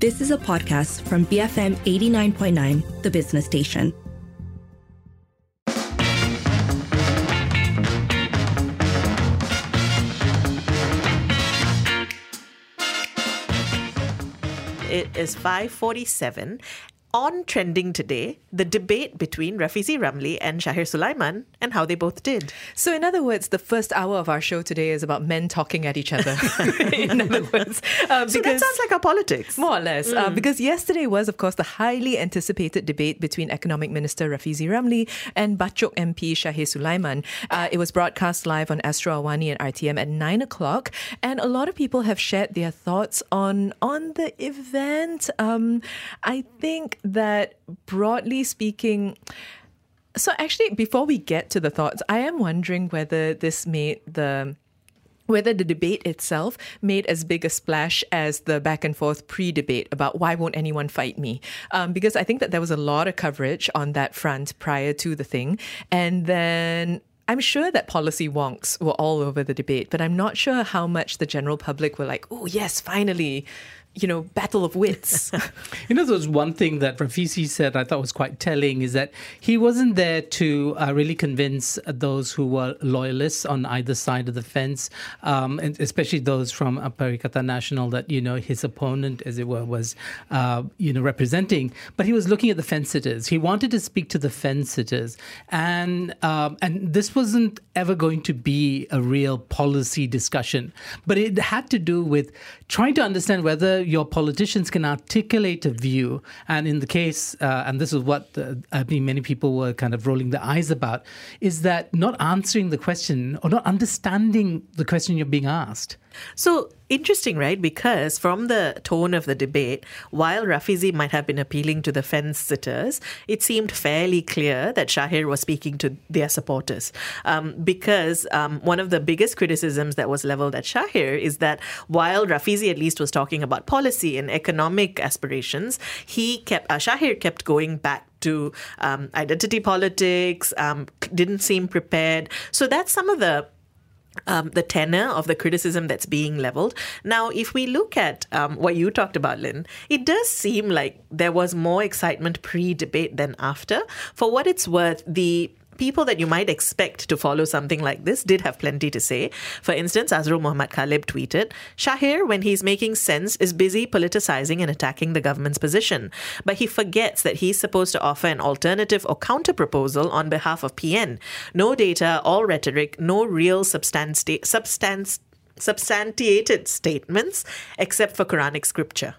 This is a podcast from BFM 89.9, the business station. It is 547 on trending today, the debate between Rafizi Ramli and Syahir Sulaiman and how they both did. So, in other words, the first hour of our show today is about men talking at each other. in other words, uh, so that sounds like our politics, more or less. Uh, mm. Uh, because yesterday was, of course, the highly anticipated debate between Economic Minister Rafizi Ramli and Bachok MP Syahir Sulaiman. Uh, it was broadcast live on Astro Awani and RTM at nine o'clock, and a lot of people have shared their thoughts on on the event. Um, I think that broadly speaking, so actually, before we get to the thoughts, I am wondering whether this made the whether the debate itself made as big a splash as the back and forth pre-debate about why won't anyone fight me? Um, because i think that there was a lot of coverage on that front prior to the thing. And then I'm sure that policy wonks were all over the debate, but I'm not sure how much the general public were like, oh, yes, finally, you know, battle of wits. you know, there was one thing that Rafizi said I thought was quite telling is that he wasn't there to uh, really convince those who were loyalists on either side of the fence, um, and especially those from uh, Perikatan Nasional that, you know, his opponent, as it were, was, uh, you know, representing. But he was looking at the fence sitters. He wanted to speak to the fence sitters. And, um, and this wasn't ever going to be a real policy discussion, but it had to do with trying to understand whether your politicians can articulate a view, and in the case, uh, and this is what uh, I think many people were kind of rolling their eyes about, is that not answering the question or not understanding the question you're being asked. So interesting, right? Because from the tone of the debate, while Rafizi might have been appealing to the fence sitters, it seemed fairly clear that Syahir was speaking to their supporters. Um, because um, one of the biggest criticisms that was leveled at Syahir is that while Rafizi at least was talking about policy and economic aspirations, he kept uh, Syahir kept going back to um, identity politics, um, didn't seem prepared. So that's some of the um, the tenor of the criticism that's being leveled. Now, if we look at um, what you talked about, Lynn, it does seem like there was more excitement pre debate than after. For what it's worth, the people that you might expect to follow something like this did have plenty to say. For instance, Azrul Muhammad Khalib tweeted, Syahir, when he's making sense, is busy politicizing and attacking the government's position. But he forgets that he's supposed to offer an alternative or counter proposal on behalf of PN. No data, all rhetoric, no real substance, substantiated statements except for Quranic scripture.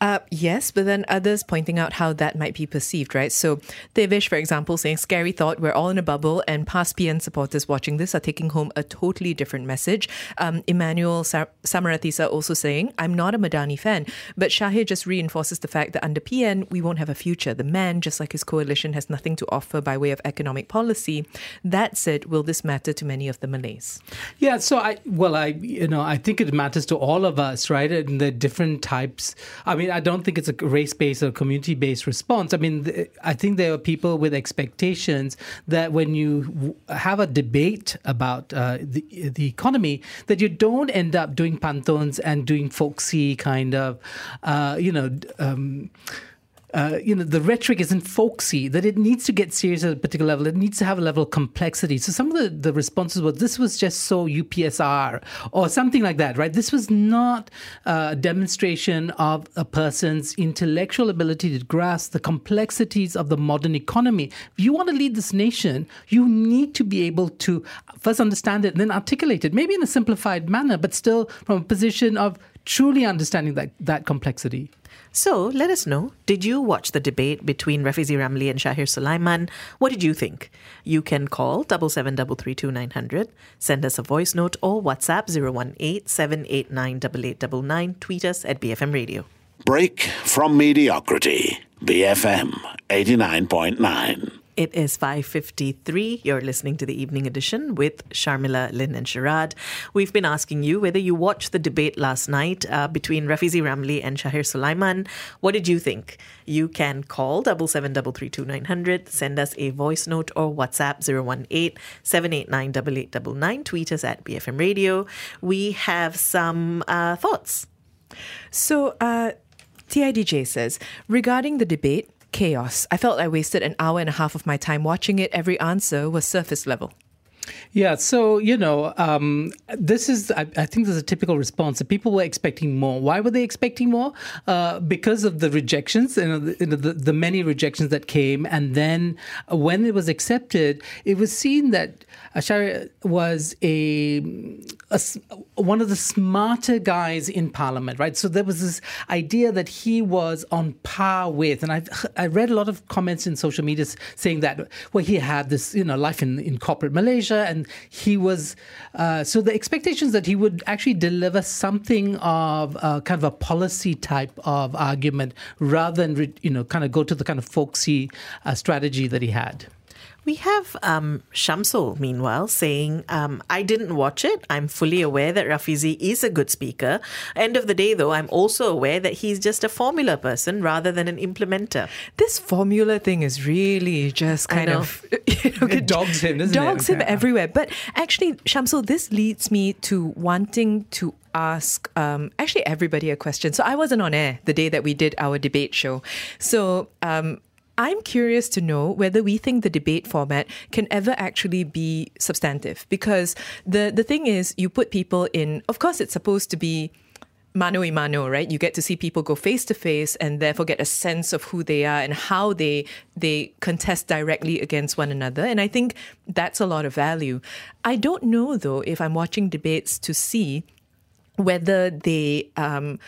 Uh, yes, but then others pointing out how that might be perceived, right? So Devish, for example, saying, scary thought, we're all in a bubble, and past PN supporters watching this are taking home a totally different message. Um, Emmanuel Sa- Samaratisa also saying, I'm not a Madani fan, but Syahir just reinforces the fact that under PN, we won't have a future. The man, just like his coalition, has nothing to offer by way of economic policy. That said, will this matter to many of the Malays? Yeah, so I, well, I, you know, I think it matters to all of us, right? And the different types. I mean, I don't think it's a race based or community based response. I mean, I think there are people with expectations that when you have a debate about uh, the, the economy, that you don't end up doing pantuns and doing folksy kind of, uh, you know, um, uh, you know, the rhetoric isn't folksy, that it needs to get serious at a particular level. It needs to have a level of complexity. So some of the, the responses were, this was just so UPSR or something like that, right? This was not a demonstration of a person's intellectual ability to grasp the complexities of the modern economy. If you want to lead this nation, you need to be able to first understand it and then articulate it, maybe in a simplified manner, but still from a position of truly understanding that, that complexity. So let us know. Did you watch the debate between Rafizi Ramli and Syahir Sulaiman? What did you think? You can call double seven double three two nine hundred, send us a voice note or WhatsApp 018 Tweet us at BFM Radio. Break from mediocrity. BFM 89.9. It is 5.53. You're listening to the Evening Edition with Sharmila, Lynn and Sharad. We've been asking you whether you watched the debate last night uh, between Rafizi Ramli and Syahir Sulaiman. What did you think? You can call 77332900, send us a voice note or WhatsApp 018 789 Tweet us at BFM Radio. We have some uh, thoughts. So, uh, TIDJ says regarding the debate, chaos. I felt I wasted an hour and a half of my time watching it. Every answer was surface level. Yeah, so you know, um, this is I, I, think this is a typical response. That people were expecting more. Why were they expecting more? Uh, because of the rejections, you know, the, the, the many rejections that came, and then when it was accepted, it was seen that Syahir was a, a, one of the smarter guys in Parliament, right? So there was this idea that he was on par with, and I've, I read a lot of comments in social media saying that well he had this you know life in in corporate Malaysia and he was uh, so the expectations that he would actually deliver something of uh, kind of a policy type of argument rather than you know kind of go to the kind of folksy uh, strategy that he had. We have um, Shamsul, meanwhile, saying, um, I didn't watch it. I'm fully aware that Rafizi is a good speaker. End of the day, though, I'm also aware that he's just a formula person rather than an implementer. This formula thing is really just kind of. You know, it dogs him, doesn't dogs it? him everywhere. But actually, Shamsul, this leads me to wanting to ask um, actually everybody a question. So I wasn't on air the day that we did our debate show. So um, I'm curious to know whether we think the debate format can ever actually be substantive. Because the, the thing is, you put people in, of course, it's supposed to be mano a mano, right? You get to see people go face to face and therefore get a sense of who they are and how they they contest directly against one another. And I think that's a lot of value. I don't know though if I'm watching debates to see whether they um,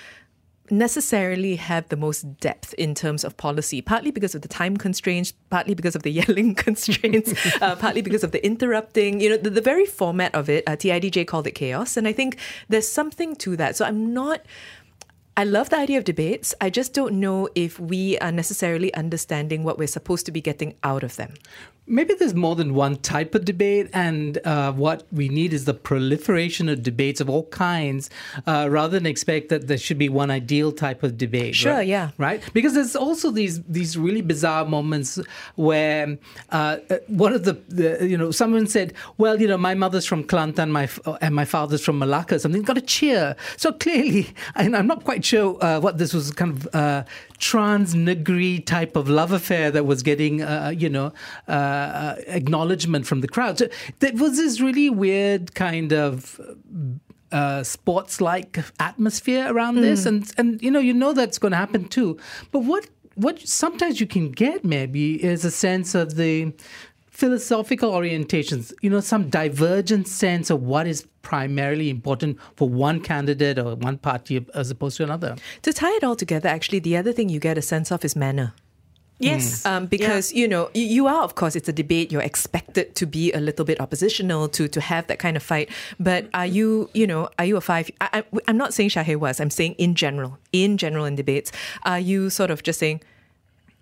necessarily have the most depth in terms of policy, partly because of the time constraints, partly because of the yelling constraints, uh, partly because of the interrupting. You know, the, the very format of it, uh, TIDJ called it chaos. And I think there's something to that. So I'm not. I love the idea of debates. I just don't know if we are necessarily understanding what we're supposed to be getting out of them maybe there's more than one type of debate, and uh, what we need is the proliferation of debates of all kinds, uh, rather than expect that there should be one ideal type of debate. Sure, right? yeah, right. Because there's also these these really bizarre moments where uh, uh, one of the, the, you know someone said, well, you know, my mother's from Kelantan, my and my father's from Malacca, something got a cheer. So clearly, and I'm not quite sure uh, what this was kind of uh, trans nigri type of love affair that was getting, you know uh, acknowledgement from the crowd. So there was this really weird kind of uh, sports like atmosphere around mm. this, and and you know you know that's going to happen too. But what what sometimes you can get maybe is a sense of the philosophical orientations, you know, some divergent sense of what is primarily important for one candidate or one party as opposed to another. To tie it all together, actually, the other thing you get a sense of is manner. Yes. Um, because, yeah. you know, you are, of course, it's a debate. You're expected to be a little bit oppositional to, to have that kind of fight. But are you, you know, are you a five? I, I, I'm not saying Syahir was, I'm saying in general, in general in debates, are you sort of just saying,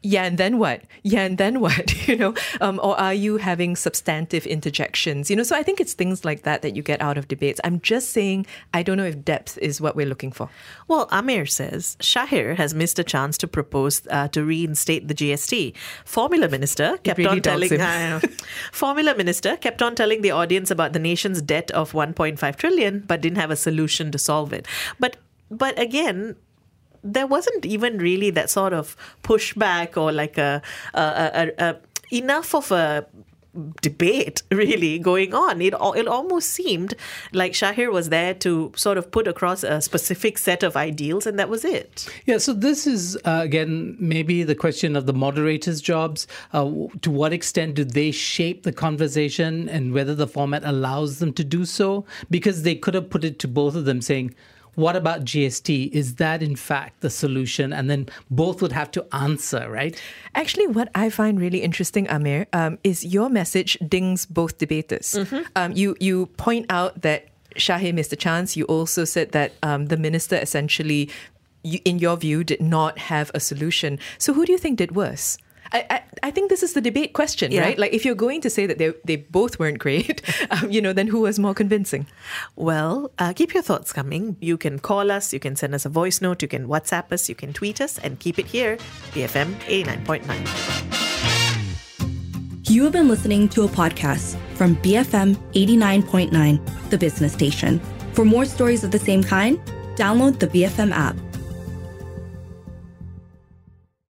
yeah, and then what? Yeah, and then what? you know, um, or are you having substantive interjections? You know, so I think it's things like that that you get out of debates. I'm just saying, I don't know if depth is what we're looking for. Well, Amir says Syahir has missed a chance to propose uh, to reinstate the GST. Formula Minister kept really on telling uh, Formula Minister kept on telling the audience about the nation's debt of 1.5 trillion, but didn't have a solution to solve it. But but again, there wasn't even really that sort of pushback or like a, a, a, a enough of a debate really going on. It it almost seemed like Syahir was there to sort of put across a specific set of ideals, and that was it. Yeah. So this is uh, again maybe the question of the moderators' jobs. Uh, to what extent do they shape the conversation, and whether the format allows them to do so? Because they could have put it to both of them, saying what about GST? Is that in fact the solution? And then both would have to answer, right? Actually, what I find really interesting, Amir, um, is your message dings both debaters. Mm-hmm. Um, you you point out that Syahir missed a chance. You also said that um, the minister essentially, in your view, did not have a solution. So who do you think did worse? I, I, I, think this is the debate question, yeah. right? Like, if you're going to say that they, they both weren't great, um, you know, then who was more convincing? Well, uh, keep your thoughts coming. You can call us, you can send us a voice note, you can WhatsApp us, you can tweet us, and keep it here, BFM 89.9. You have been listening to a podcast from BFM 89.9, the business station. For more stories of the same kind, download the BFM app.